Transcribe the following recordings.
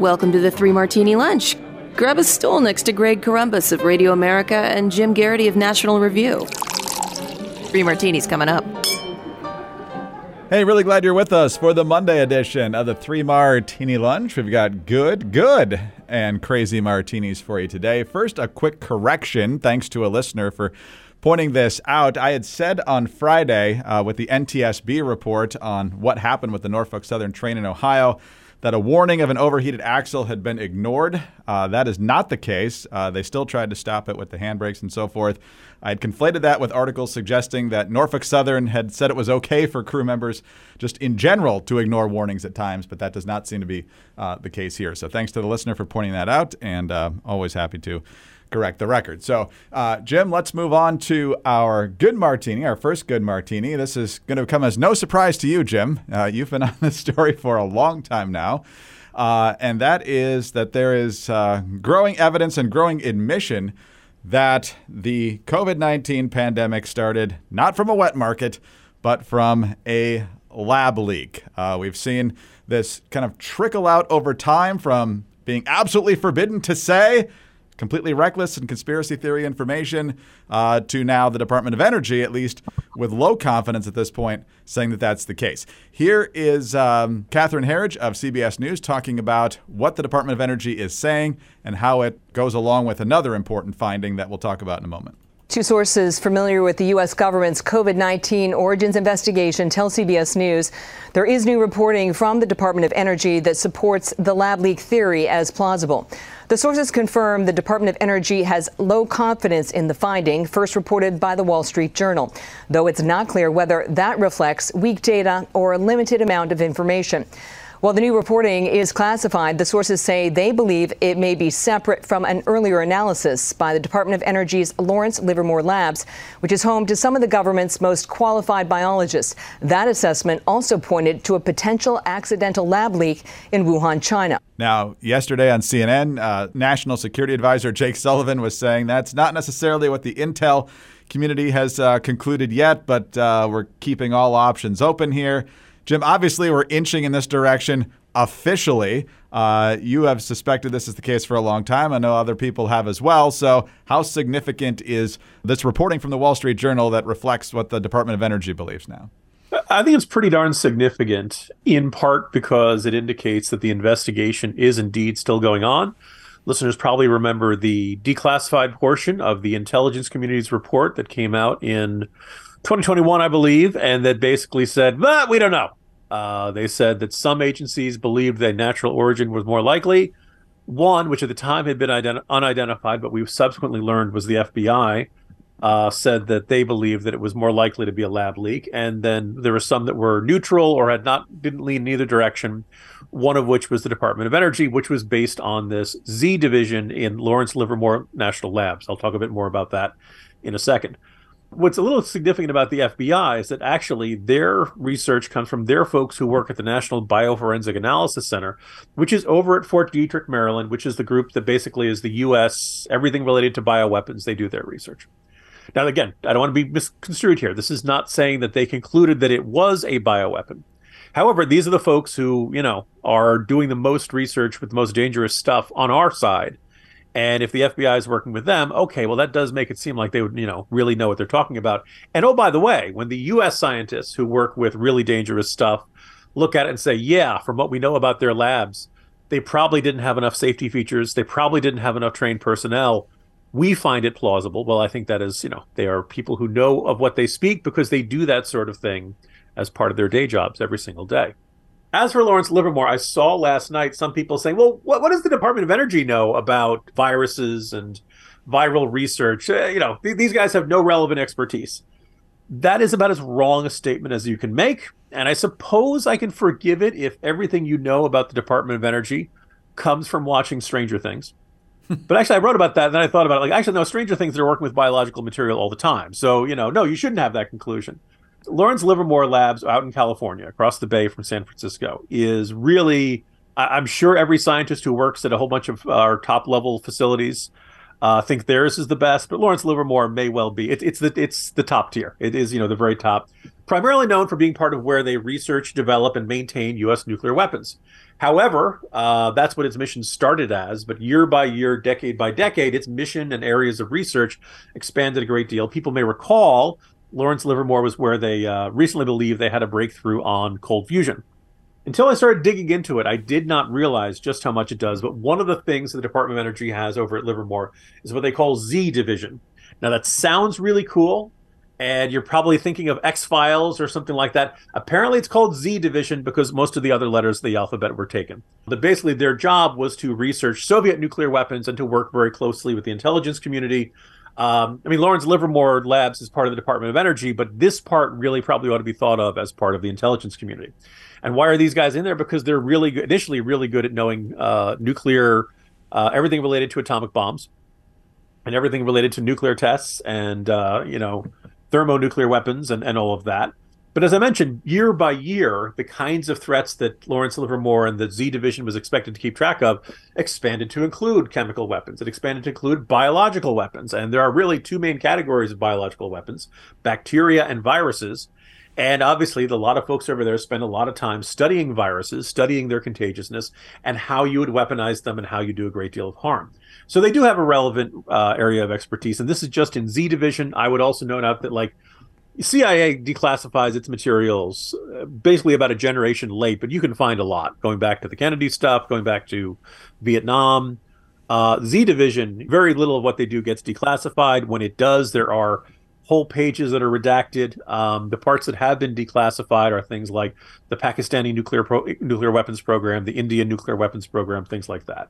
Welcome to the Three Martini Lunch. Grab a stool next to Greg Corombos of Radio America and Jim Geraghty of National Review. Three Martinis coming up. Hey, really glad you're with us for the Monday edition of the Three Martini Lunch. We've got good, good, and crazy martinis for you today. First, a quick correction, thanks to a listener for pointing this out. I had said on Friday uh, with the NTSB report on what happened with the Norfolk Southern train in Ohio that a warning of an overheated axle had been ignored. Uh, that is not the case. Uh, they still tried to stop it with the handbrakes and so forth. I had conflated that with articles suggesting that Norfolk Southern had said it was okay for crew members just in general to ignore warnings at times, but that does not seem to be uh, the case here. So thanks to the listener for pointing that out, and uh, always happy to correct the record. So, uh, Jim, let's move on to our good martini, our first good martini. This is going to come as no surprise to you, Jim. Uh, you've been on this story for a long time now. Uh, and that is that there is uh, growing evidence and growing admission that the COVID 19 pandemic started not from a wet market, but from a lab leak. Uh, we've seen this kind of trickle out over time from being absolutely forbidden to say completely reckless and conspiracy theory information uh, to now the Department of Energy, at least with low confidence at this point, saying that that's the case. Here is um, Catherine Herridge of CBS News talking about what the Department of Energy is saying and how it goes along with another important finding that we'll talk about in a moment. Two sources familiar with the U.S. government's COVID 19 origins investigation tell CBS News there is new reporting from the Department of Energy that supports the lab leak theory as plausible. The sources confirm the Department of Energy has low confidence in the finding, first reported by the Wall Street Journal, though it's not clear whether that reflects weak data or a limited amount of information. While the new reporting is classified, the sources say they believe it may be separate from an earlier analysis by the Department of Energy's Lawrence Livermore Labs, which is home to some of the government's most qualified biologists. That assessment also pointed to a potential accidental lab leak in Wuhan, China. Now, yesterday on CNN, uh, National Security Advisor Jake Sullivan was saying that's not necessarily what the intel community has uh, concluded yet, but uh, we're keeping all options open here. Jim, obviously, we're inching in this direction officially. Uh, you have suspected this is the case for a long time. I know other people have as well. So, how significant is this reporting from the Wall Street Journal that reflects what the Department of Energy believes now? I think it's pretty darn significant, in part because it indicates that the investigation is indeed still going on. Listeners probably remember the declassified portion of the intelligence community's report that came out in 2021, I believe, and that basically said, but we don't know. Uh, they said that some agencies believed that natural origin was more likely. One, which at the time had been ident- unidentified, but we've subsequently learned was the FBI, uh, said that they believed that it was more likely to be a lab leak. And then there were some that were neutral or had not didn't lean in either direction. One of which was the Department of Energy, which was based on this Z division in Lawrence Livermore National Labs. I'll talk a bit more about that in a second what's a little significant about the FBI is that actually their research comes from their folks who work at the National Bioforensic Analysis Center, which is over at Fort Detrick, Maryland, which is the group that basically is the U.S. everything related to bioweapons. They do their research. Now, again, I don't want to be misconstrued here. This is not saying that they concluded that it was a bioweapon. However, these are the folks who, you know, are doing the most research with the most dangerous stuff on our side and if the FBI is working with them, okay, well, that does make it seem like they would, you know, really know what they're talking about. And oh, by the way, when the U.S. scientists who work with really dangerous stuff look at it and say, yeah, from what we know about their labs, they probably didn't have enough safety features. They probably didn't have enough trained personnel. We find it plausible. Well, I think that is, you know, they are people who know of what they speak because they do that sort of thing as part of their day jobs every single day. As for Lawrence Livermore, I saw last night some people saying, well, what, what does the Department of Energy know about viruses and viral research? Uh, you know, th- these guys have no relevant expertise. That is about as wrong a statement as you can make. And I suppose I can forgive it if everything you know about the Department of Energy comes from watching Stranger Things. but actually, I wrote about that, and then I thought about it. Like, actually, no, Stranger Things, they're working with biological material all the time. So, you know, no, you shouldn't have that conclusion. Lawrence Livermore Labs out in California, across the bay from San Francisco, is really, I'm sure every scientist who works at a whole bunch of our top level facilities uh, think theirs is the best, but Lawrence Livermore may well be. It, it's the it's the top tier. It is you know the very top. Primarily known for being part of where they research, develop, and maintain U.S. nuclear weapons. However, uh, that's what its mission started as. But year by year, decade by decade, its mission and areas of research expanded a great deal. People may recall Lawrence Livermore was where they uh, recently believed they had a breakthrough on cold fusion until I started digging into it, I did not realize just how much it does. But one of the things that the Department of Energy has over at Livermore is what they call Z Division. Now, that sounds really cool, and you're probably thinking of X Files or something like that. Apparently, it's called Z Division because most of the other letters of the alphabet were taken. But basically, their job was to research Soviet nuclear weapons and to work very closely with the intelligence community. Um, I mean, Lawrence Livermore Labs is part of the Department of Energy, but this part really probably ought to be thought of as part of the intelligence community. And why are these guys in there? Because they're really good, initially really good at knowing uh, nuclear, uh, everything related to atomic bombs, and everything related to nuclear tests, and uh, you know, thermonuclear weapons, and, and all of that. But as I mentioned, year by year, the kinds of threats that Lawrence Livermore and the Z Division was expected to keep track of expanded to include chemical weapons. It expanded to include biological weapons. And there are really two main categories of biological weapons bacteria and viruses. And obviously, a lot of folks over there spend a lot of time studying viruses, studying their contagiousness, and how you would weaponize them and how you do a great deal of harm. So they do have a relevant uh, area of expertise. And this is just in Z Division. I would also note out that, like, CIA declassifies its materials uh, basically about a generation late, but you can find a lot going back to the Kennedy stuff, going back to Vietnam. Uh, Z Division, very little of what they do gets declassified. When it does, there are whole pages that are redacted. Um, the parts that have been declassified are things like the Pakistani nuclear pro- nuclear weapons program, the Indian nuclear weapons program, things like that.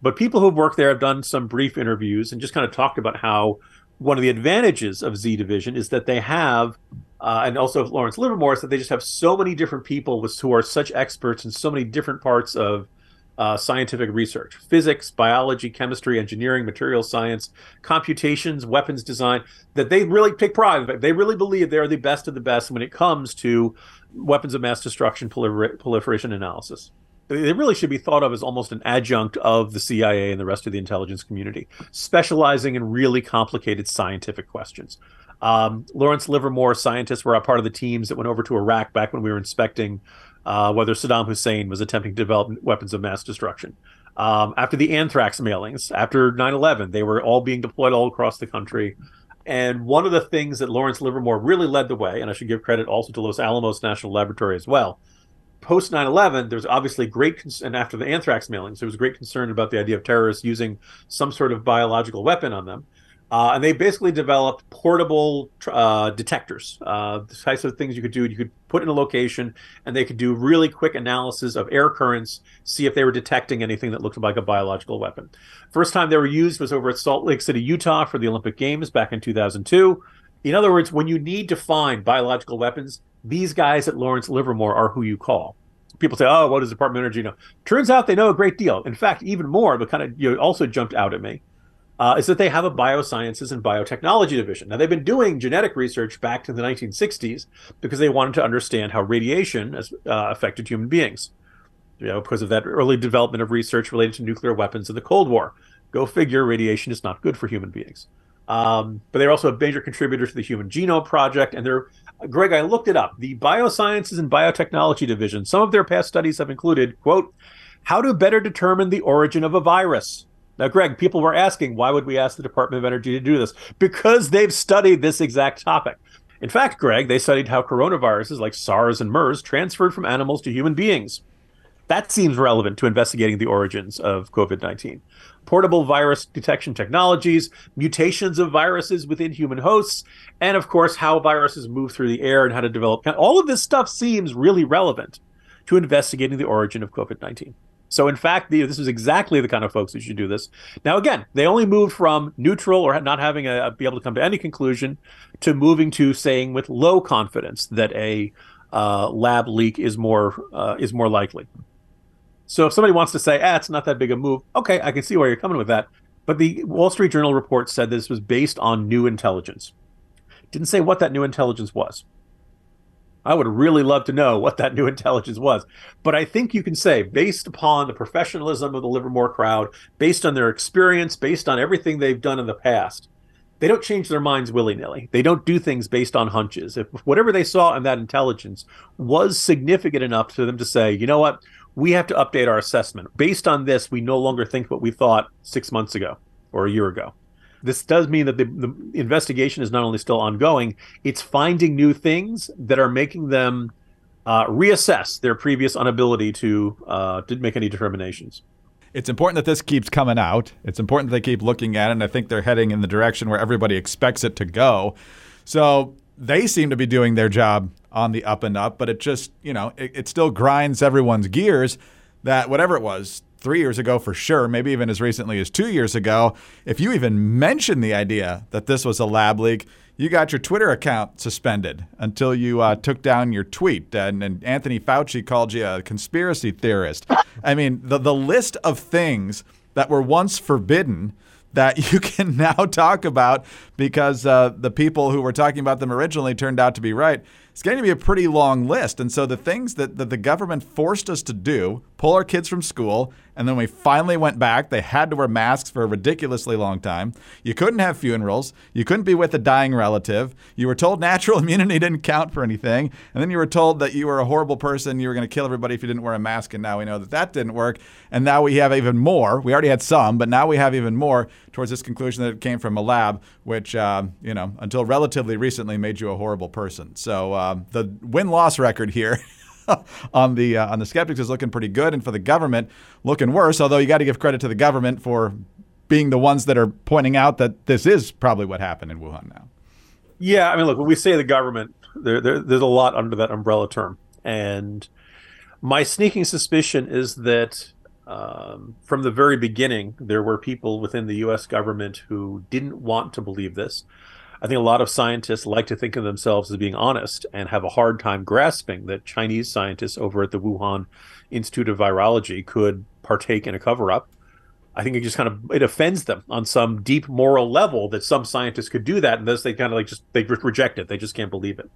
But people who've worked there have done some brief interviews and just kind of talked about how one of the advantages of Z Division is that they have, uh, and also Lawrence Livermore, is that they just have so many different people with, who are such experts in so many different parts of uh, scientific research physics, biology, chemistry, engineering, material science, computations, weapons design that they really take pride. They really believe they're the best of the best when it comes to weapons of mass destruction prolifer- proliferation analysis. They really should be thought of as almost an adjunct of the CIA and the rest of the intelligence community, specializing in really complicated scientific questions. Um, Lawrence Livermore scientists were a part of the teams that went over to Iraq back when we were inspecting uh, whether Saddam Hussein was attempting to develop weapons of mass destruction. Um, after the anthrax mailings, after 9 11, they were all being deployed all across the country. And one of the things that Lawrence Livermore really led the way, and I should give credit also to Los Alamos National Laboratory as well. Post 9 11, there's obviously great, cons- and after the anthrax mailings, there was great concern about the idea of terrorists using some sort of biological weapon on them. Uh, and they basically developed portable uh, detectors, uh, the types of things you could do. You could put in a location, and they could do really quick analysis of air currents, see if they were detecting anything that looked like a biological weapon. First time they were used was over at Salt Lake City, Utah, for the Olympic Games back in 2002. In other words, when you need to find biological weapons, these guys at Lawrence Livermore are who you call. People say, "Oh, what does Department of Energy know?" Turns out they know a great deal. In fact, even more. But kind of you know, also jumped out at me uh, is that they have a biosciences and biotechnology division. Now, they've been doing genetic research back to the 1960s because they wanted to understand how radiation has uh, affected human beings. You know, because of that early development of research related to nuclear weapons in the Cold War. Go figure, radiation is not good for human beings. Um, but they're also a major contributor to the Human Genome Project. And they're, Greg, I looked it up. The Biosciences and Biotechnology Division, some of their past studies have included, quote, how to better determine the origin of a virus now, Greg, people were asking, why would we ask the Department of Energy to do this? Because they've studied this exact topic. In fact, Greg, they studied how coronaviruses like SARS and MERS transferred from animals to human beings. That seems relevant to investigating the origins of COVID 19. Portable virus detection technologies, mutations of viruses within human hosts, and of course, how viruses move through the air and how to develop. All of this stuff seems really relevant to investigating the origin of COVID 19. So, in fact, the, this is exactly the kind of folks who should do this. Now, again, they only moved from neutral or not having a, be able to come to any conclusion to moving to saying with low confidence that a uh, lab leak is more uh, is more likely. So, if somebody wants to say, "ah, it's not that big a move," okay, I can see where you're coming with that. But the Wall Street Journal report said this was based on new intelligence. Didn't say what that new intelligence was. I would really love to know what that new intelligence was. But I think you can say, based upon the professionalism of the Livermore crowd, based on their experience, based on everything they've done in the past, they don't change their minds willy nilly. They don't do things based on hunches. If whatever they saw in that intelligence was significant enough for them to say, you know what, we have to update our assessment. Based on this, we no longer think what we thought six months ago or a year ago. This does mean that the, the investigation is not only still ongoing, it's finding new things that are making them uh, reassess their previous inability to uh, to make any determinations. It's important that this keeps coming out. It's important that they keep looking at it, and I think they're heading in the direction where everybody expects it to go. So they seem to be doing their job on the up and up, but it just, you know, it, it still grinds everyone's gears that whatever it was, three years ago for sure, maybe even as recently as two years ago, if you even mentioned the idea that this was a lab leak, you got your Twitter account suspended until you uh, took down your tweet. And, and, Anthony Fauci called you a conspiracy theorist. I mean, the, the list of things that were once forbidden that you can now talk about because uh, the people who were talking about them originally turned out to be right it's going to be a pretty long list. And so the things that, that the government forced us to do, pull our kids from school, and then we finally went back, they had to wear masks for a ridiculously long time. You couldn't have funerals. You couldn't be with a dying relative. You were told natural immunity didn't count for anything. And then you were told that you were a horrible person. You were going to kill everybody if you didn't wear a mask. And now we know that that didn't work. And now we have even more. We already had some, but now we have even more towards this conclusion that it came from a lab, which, uh, you know, until relatively recently made you a horrible person. So, uh, the win loss record here. on the uh, on the skeptics is looking pretty good, and for the government looking worse. Although you got to give credit to the government for being the ones that are pointing out that this is probably what happened in Wuhan now. Yeah, I mean, look, when we say the government, there, there, there's a lot under that umbrella term, and my sneaking suspicion is that um, from the very beginning, there were people within the U.S. government who didn't want to believe this. I think a lot of scientists like to think of themselves as being honest and have a hard time grasping that Chinese scientists over at the Wuhan Institute of Virology could partake in a cover up. I think it just kind of it offends them on some deep moral level that some scientists could do that, and thus they kind of like just they reject it. They just can't believe it.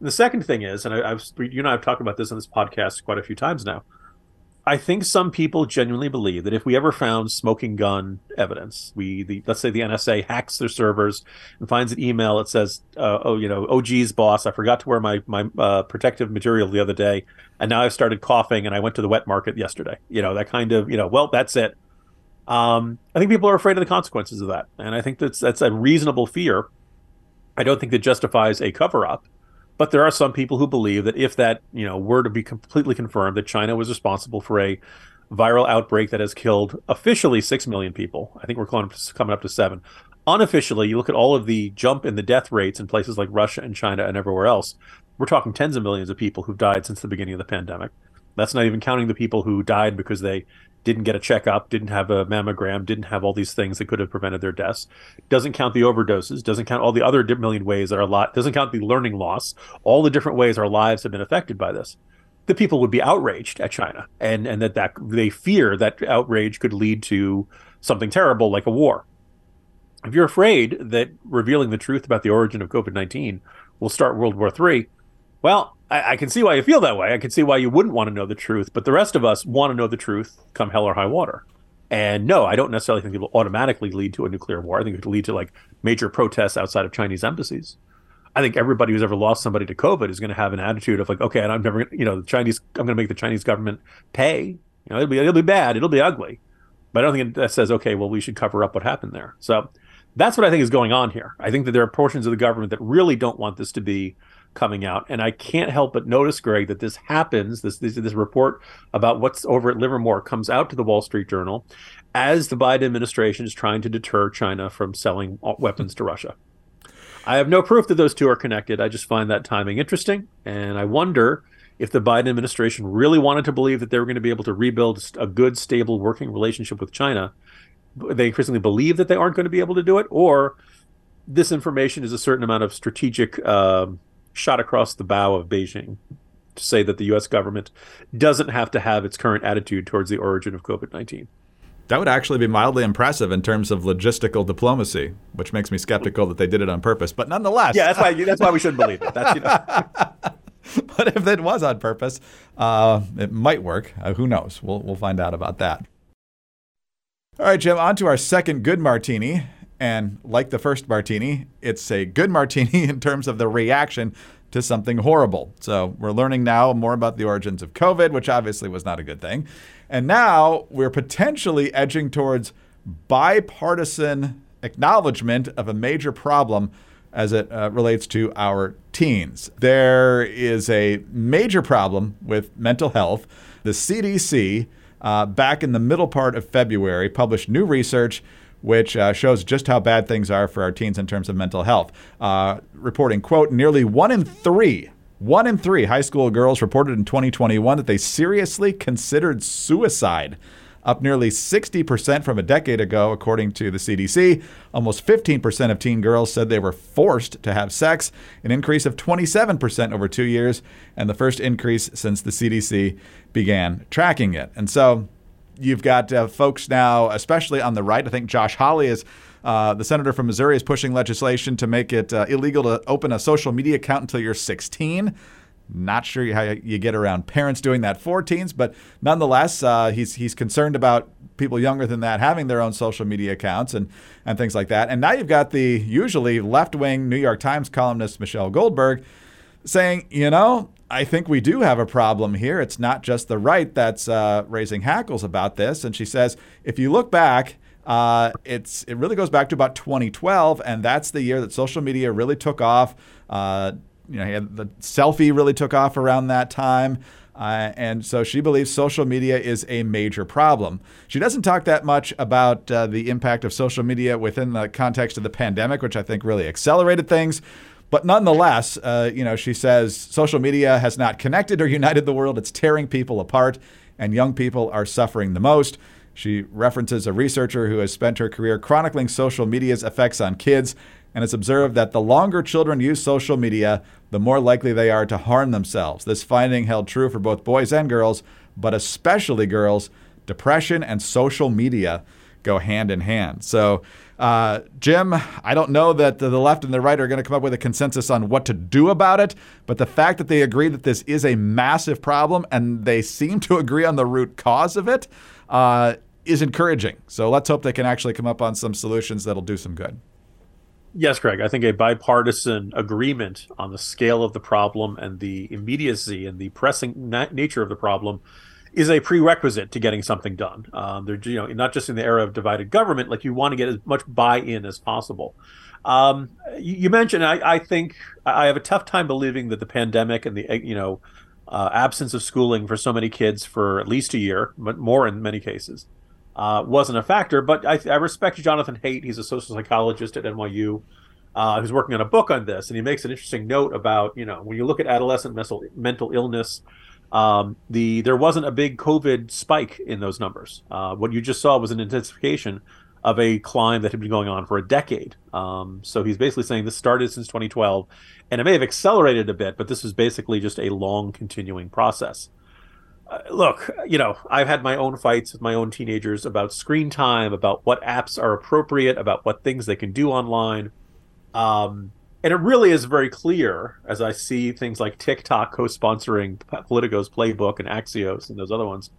And the second thing is, and I, have you and I have talked about this on this podcast quite a few times now. I think some people genuinely believe that if we ever found smoking gun evidence, we the let's say the NSA hacks their servers and finds an email that says, uh, "Oh, you know, OG's boss, I forgot to wear my my uh, protective material the other day, and now I've started coughing, and I went to the wet market yesterday." You know, that kind of you know, well, that's it. Um, I think people are afraid of the consequences of that, and I think that's that's a reasonable fear. I don't think that justifies a cover up. But there are some people who believe that if that you know were to be completely confirmed that China was responsible for a viral outbreak that has killed officially six million people, I think we're coming up to seven. Unofficially, you look at all of the jump in the death rates in places like Russia and China and everywhere else. We're talking tens of millions of people who've died since the beginning of the pandemic. That's not even counting the people who died because they didn't get a checkup, didn't have a mammogram, didn't have all these things that could have prevented their deaths. Doesn't count the overdoses, doesn't count all the other million ways that our lot doesn't count the learning loss, all the different ways our lives have been affected by this. The people would be outraged at China and and that, that they fear that outrage could lead to something terrible like a war. If you're afraid that revealing the truth about the origin of COVID 19 will start World War III, well, I, I, can see why you feel that way. I can see why you wouldn't want to know the truth. But the rest of us want to know the truth come hell or high water. And no, I don't necessarily think it will automatically lead to a nuclear war. I think it will lead to like major protests outside of Chinese embassies. I think everybody who's ever lost somebody to COVID is going to have an attitude of like, okay, and I'm never, you know, the Chinese, I'm going to make the Chinese government pay. You know, it'll be, it'll be bad, it'll be ugly, but I don't think that says, okay, well, we should cover up what happened there. So that's what I think is going on here. I think that there are portions of the government that really don't want this to be coming out. And I can't help but notice, Greg, that this happens. This this, this report about what's over at Livermore comes out to the Wall Street Journal as the Biden administration is trying to deter China from selling weapons to Russia. I have no proof that those two are connected. I just find that timing interesting, and I wonder if the Biden administration really wanted to believe that they were going to be able to rebuild a good, stable, working relationship with China. They increasingly believe that they aren't going to be able to do it, or this information is a certain amount of strategic um, shot across the bow of Beijing to say that the U.S. government doesn't have to have its current attitude towards the origin of COVID 19. That would actually be mildly impressive in terms of logistical diplomacy, which makes me skeptical that they did it on purpose. But nonetheless, yeah, that's why that's why we shouldn't believe it. That's you know. but if it was on purpose, uh, it might work. Uh, who knows? We'll, we'll find out about that. All right, Jim, on to our second good martini. And like the first martini, it's a good martini in terms of the reaction to something horrible. So we're learning now more about the origins of COVID, which obviously was not a good thing. And now we're potentially edging towards bipartisan acknowledgement of a major problem as it uh, relates to our teens. There is a major problem with mental health. The CDC, uh, back in the middle part of February, published new research which uh, shows just how bad things are for our teens in terms of mental health. Uh, reporting, quote, nearly one in three, one in three high school girls reported in 2021 that they seriously considered suicide. Up nearly 60% from a decade ago, according to the CDC. Almost 15% of teen girls said they were forced to have sex, an increase of 27% over two years, and the first increase since the CDC began tracking it. And so, you've got uh, folks now, especially on the right. I think Josh Hawley is. Uh, the senator from Missouri is pushing legislation to make it uh, illegal to open a social media account until you're 16. Not sure how you get around parents doing that for teens, but nonetheless, uh, he's he's concerned about people younger than that having their own social media accounts and and things like that. And now you've got the usually left wing New York Times columnist Michelle Goldberg saying, you know, I think we do have a problem here. It's not just the right that's uh, raising hackles about this. And she says, if you look back, uh, it's it really goes back to about 2012, and that's the year that social media really took off. Uh, you know, the selfie really took off around that time. Uh, and so she believes social media is a major problem. She doesn't talk that much about uh, the impact of social media within the context of the pandemic, which I think really accelerated things. But nonetheless, uh, you know, she says social media has not connected or united the world. It's tearing people apart, and young people are suffering the most. She references a researcher who has spent her career chronicling social media's effects on kids and has observed that the longer children use social media, the more likely they are to harm themselves. This finding held true for both boys and girls, but especially girls. Depression and social media go hand in hand. So, uh, Jim, I don't know that the left and the right are going to come up with a consensus on what to do about it, but the fact that they agree that this is a massive problem and they seem to agree on the root cause of it uh, is encouraging. So let's hope they can actually come up on some solutions that'll do some good. Yes, Greg. I think a bipartisan agreement on the scale of the problem and the immediacy and the pressing na- nature of the problem is a prerequisite to getting something done. Um, they're you know not just in the era of divided government, like you want to get as much buy-in as possible. Um, you, you, mentioned I, I, think I have a tough time believing that the pandemic and the you know uh, absence of schooling for so many kids for at least a year, but more in many cases, uh, wasn't a factor. But I, I, respect Jonathan Haidt. He's a social psychologist at NYU. Uh, who's working on a book on this, and he makes an interesting note about you know when you look at adolescent mental mental illness, um, the there wasn't a big COVID spike in those numbers. Uh, what you just saw was an intensification of a climb that had been going on for a decade. Um, so he's basically saying this started since 2012, and it may have accelerated a bit, but this is basically just a long continuing process. Uh, look, you know, I've had my own fights with my own teenagers about screen time, about what apps are appropriate, about what things they can do online. Um, and it really is very clear as I see things like TikTok co-sponsoring Politico's Playbook and Axios and those other ones,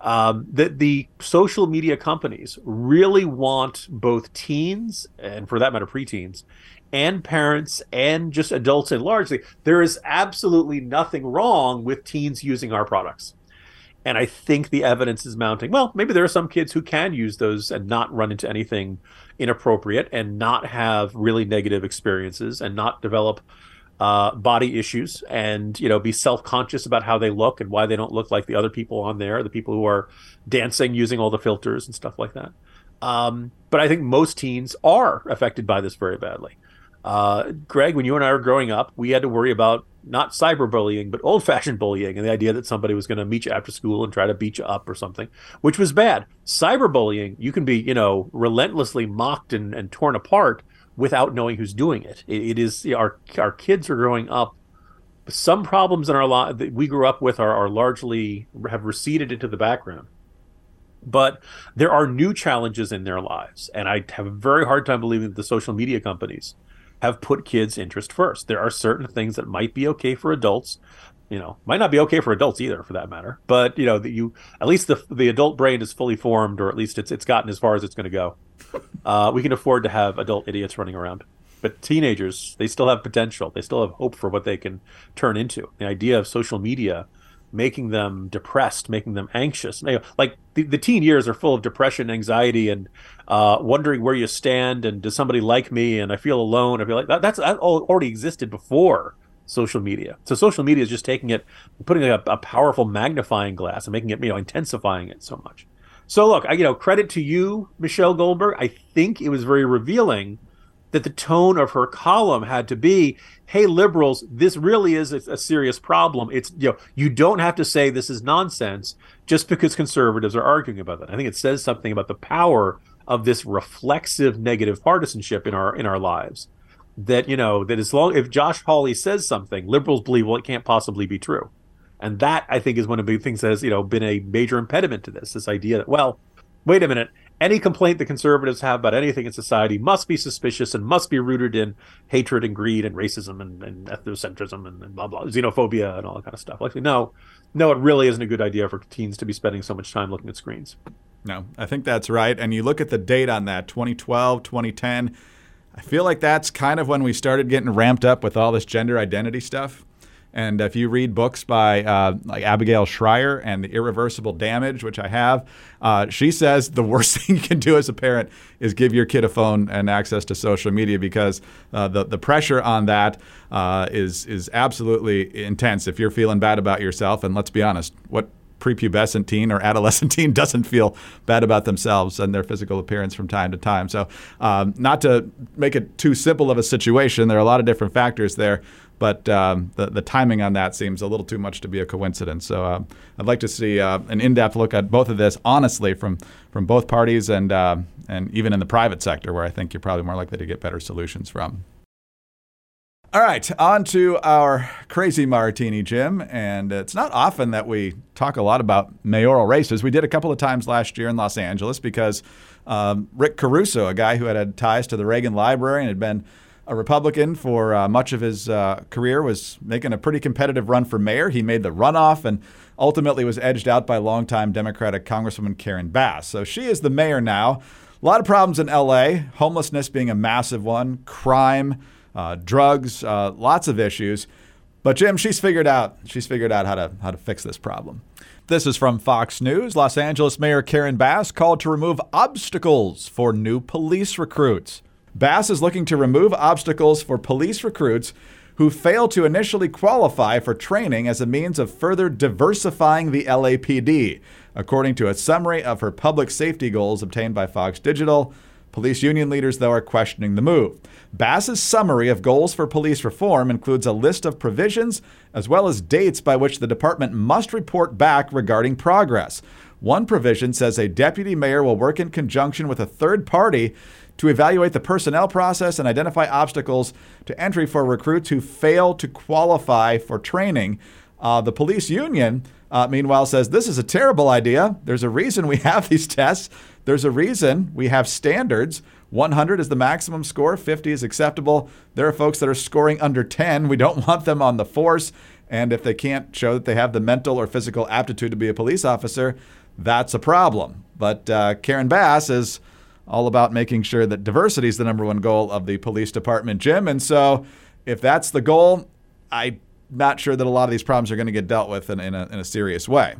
um, that the social media companies really want both teens and, for that matter, preteens, and parents and just adults at largely There is absolutely nothing wrong with teens using our products. And I think the evidence is mounting. Well, maybe there are some kids who can use those and not run into anything inappropriate and not have really negative experiences and not develop uh, body issues and you know be self-conscious about how they look and why they don't look like the other people on there the people who are dancing using all the filters and stuff like that. Um, but i think most teens are affected by this very badly. Uh, greg when you and i were growing up we had to worry about not cyberbullying, but old fashioned bullying, and the idea that somebody was going to meet you after school and try to beat you up or something, which was bad. Cyberbullying, you can be, you know, relentlessly mocked and, and torn apart without knowing who's doing it. it, it is our our kids are growing up. Some problems in our life that we grew up with are, are largely have receded into the background. But there are new challenges in their lives, and I have a very hard time believing that the social media companies have put kids' interest first. There are certain things that might be okay for adults, you know, might not be okay for adults either, for that matter. But you know, that you at least the the adult brain is fully formed, or at least it's it's gotten as far as it's going to go. Uh, we can afford to have adult idiots running around. But teenagers, they still have potential. They still have hope for what they can turn into. The idea of social media making them depressed, making them anxious. Like the, the teen years are full of depression, anxiety, and uh, wondering where you stand and does somebody like me? And I feel alone. I feel like that, that's that already existed before social media. So social media is just taking it, putting a, a powerful magnifying glass and making it, you know, intensifying it so much. So look, I, you know, credit to you, Michelle Goldberg. I think it was very revealing that the tone of her column had to be, "Hey, liberals, this really is a, a, serious problem. It's you know, you don't have to say this is nonsense just because conservatives are arguing about that." I think it says something about the power of this reflexive negative partisanship in our in our lives. That you know that as long if Josh Hawley says something, liberals believe well it can't possibly be true, and that I think is one of the things that has you know been a major impediment to this. This idea that well, wait a minute, any complaint the conservatives have about anything in society must be suspicious and must be rooted in hatred and greed and racism and, and ethnocentrism and, and, blah blah xenophobia and all that kind of stuff. Like no, no, it really isn't a good idea for teens to be spending so much time looking at screens. No, I think that's right. And you look at the date on that 2012, 2010. I feel like that's kind of when we started getting ramped up with all this gender identity stuff. And if you read books by uh, like Abigail Shrier and The Irreversible Damage, which I have, uh, she says the worst thing you can do as a parent is give your kid a phone and access to social media because uh, the the pressure on that uh, is is absolutely intense. If you're feeling bad about yourself, and let's be honest, what prepubescent teen or adolescent teen doesn't feel bad about themselves and their physical appearance from time to time. So, um, not to make it too simple of a situation, there are a lot of different factors there but um, the, the timing on that seems a little too much to be a coincidence. So uh, I'd like to see uh, an in-depth look at both of this, honestly, from from both parties and uh, and even in the private sector, where I think you're probably more likely to get better solutions from. All right, on to our crazy martini, Jim. And it's not often that we talk a lot about mayoral races. We did a couple of times last year in Los Angeles because um, Rick Caruso, a guy who had had ties to the Reagan Library and had been a Republican for uh, much of his uh, career, was making a pretty competitive run for mayor. He made the runoff and ultimately was edged out by longtime Democratic Congresswoman Karen Bass. So she is the mayor now. A lot of problems in LA, homelessness being a massive one, crime, uh, drugs, uh, lots of issues. But Jim, she's figured out she's figured out how to how to fix this problem. This is from Fox News. Los Angeles Mayor Karen Bass called to remove obstacles for new police recruits. Bass is looking to remove obstacles for police recruits who fail to initially qualify for training as a means of further diversifying the LAPD, according to a summary of her public safety goals obtained by Fox Digital. Police union leaders, though, are questioning the move. Bass's summary of goals for police reform includes a list of provisions as well as dates by which the department must report back regarding progress. One provision says a deputy mayor will work in conjunction with a third party to evaluate the personnel process and identify obstacles to entry for recruits who fail to qualify for training. Uh, the police union, uh, meanwhile, says this is a terrible idea. There's a reason we have these tests. There's a reason we have standards. 100 is the maximum score, 50 is acceptable. There are folks that are scoring under 10. We don't want them on the force. And if they can't show that they have the mental or physical aptitude to be a police officer, that's a problem. But uh, Karen Bass is all about making sure that diversity is the number one goal of the police department, Jim. And so, if that's the goal, I'm not sure that a lot of these problems are going to get dealt with in, in, a, in a serious way.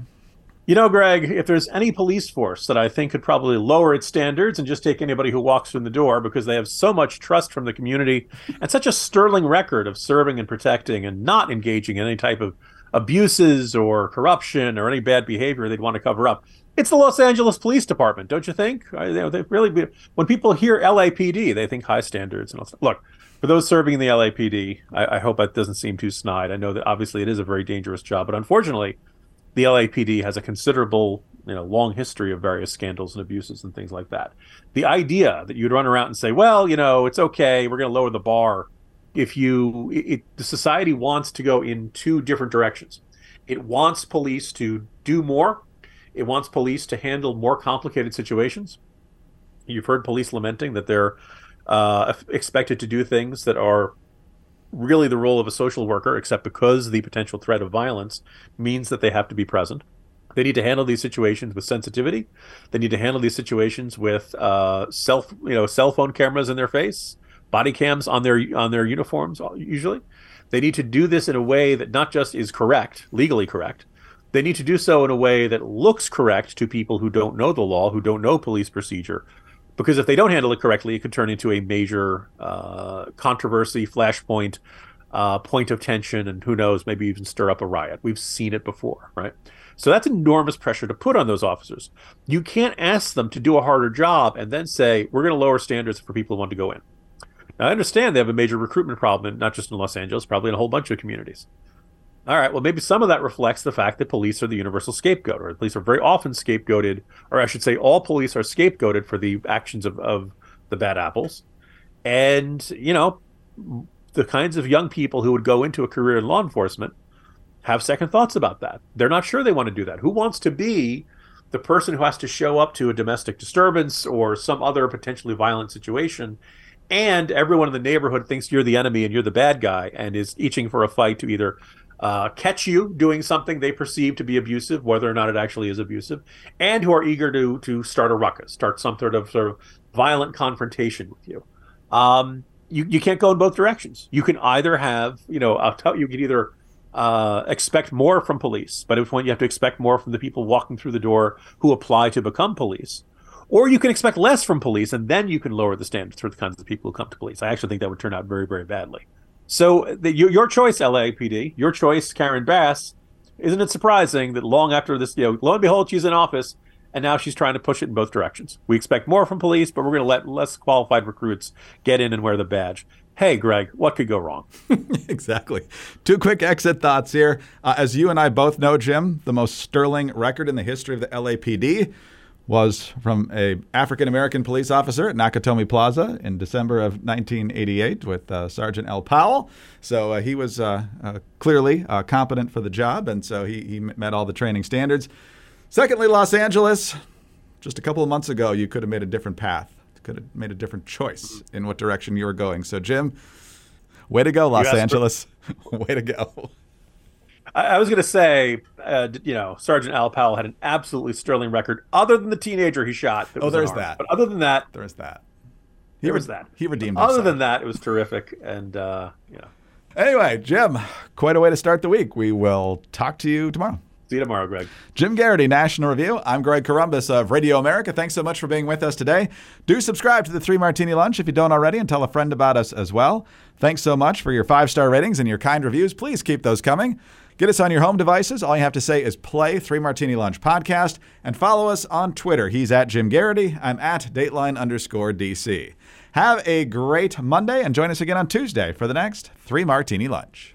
You know, Greg, if there's any police force that I think could probably lower its standards and just take anybody who walks through the door because they have so much trust from the community and such a sterling record of serving and protecting and not engaging in any type of abuses or corruption or any bad behavior they'd want to cover up. It's the Los Angeles Police Department, don't you think? I, you know, they really when people hear LAPD, they think high standards and. Look, for those serving in the LAPD, I, I hope that doesn't seem too snide. I know that obviously it is a very dangerous job, but unfortunately, the LAPD has a considerable, you know, long history of various scandals and abuses and things like that. The idea that you'd run around and say, "Well, you know, it's okay. We're going to lower the bar." If you, it, the society wants to go in two different directions. It wants police to do more it wants police to handle more complicated situations. You've heard police lamenting that they're uh, expected to do things that are really the role of a social worker, except because the potential threat of violence means that they have to be present. They need to handle these situations with sensitivity. They need to handle these situations with uh, self, you know, cell phone cameras in their face, body cams on their on their uniforms. Usually, they need to do this in a way that not just is correct, legally correct. They need to do so in a way that looks correct to people who don't know the law, who don't know police procedure, because if they don't handle it correctly, it could turn into a major uh, controversy, flashpoint, uh, point of tension, and who knows, maybe even stir up a riot. We've seen it before, right? So that's enormous pressure to put on those officers. You can't ask them to do a harder job and then say, we're going to lower standards for people who want to go in. Now, I understand they have a major recruitment problem, not just in Los Angeles, probably in a whole bunch of communities. All right, well, maybe some of that reflects the fact that police are the universal scapegoat, or police are very often scapegoated, or I should say, all police are scapegoated for the actions of, of the bad apples. And, you know, the kinds of young people who would go into a career in law enforcement have second thoughts about that. They're not sure they want to do that. Who wants to be the person who has to show up to a domestic disturbance or some other potentially violent situation and everyone in the neighborhood thinks you're the enemy and you're the bad guy and is itching for a fight to either uh, catch you doing something they perceive to be abusive, whether or not it actually is abusive, and who are eager to to start a ruckus, start some sort of sort of violent confrontation with you. Um, you you can't go in both directions. You can either have you know t- you you can either uh, expect more from police, but at which point you have to expect more from the people walking through the door who apply to become police. Or you can expect less from police, and then you can lower the standards for the kinds of people who come to police. I actually think that would turn out very, very badly. So the, your, your choice, LAPD, your choice, Karen Bass. Isn't it surprising that long after this, you know, lo and behold, she's in office, and now she's trying to push it in both directions. We expect more from police, but we're going to let less qualified recruits get in and wear the badge. Hey, Greg, what could go wrong? exactly. Two quick exit thoughts here. Uh, as you and I both know, Jim, the most sterling record in the history of the LAPD was from a African American police officer at Nakatomi Plaza in December of 1988 with uh, Sergeant Al Powell. So uh, he was uh, uh clearly uh, competent for the job, and so he, he met all the training standards. Secondly, Los Angeles. Just a couple of months ago, you could have made a different path, could have made a different choice in what direction you were going. So, Jim, way to go, Los Angeles. For- way to go. I, I was going to say, uh, you know, Sergeant Al Powell had an absolutely sterling record, other than the teenager he shot. oh, there's that. But other than that, there's that. He there was that. He redeemed. Other himself. than that, it was terrific, and uh, you know. Anyway, Jim, quite a way to start the week. We will talk to you tomorrow. See you tomorrow, Greg. Jim Geraghty, National Review. I'm Greg Corombos of Radio America. Thanks so much for being with us today. Do subscribe to the Three Martini Lunch if you don't already and tell a friend about us as well. Thanks so much for your five star ratings and your kind reviews. Please keep those coming. Get us on your home devices. All you have to say is play Three Martini Lunch podcast and follow us on Twitter. He's at Jim Geraghty. I'm at Dateline underscore DC. Have a great Monday and join us again on Tuesday for the next Three Martini Lunch.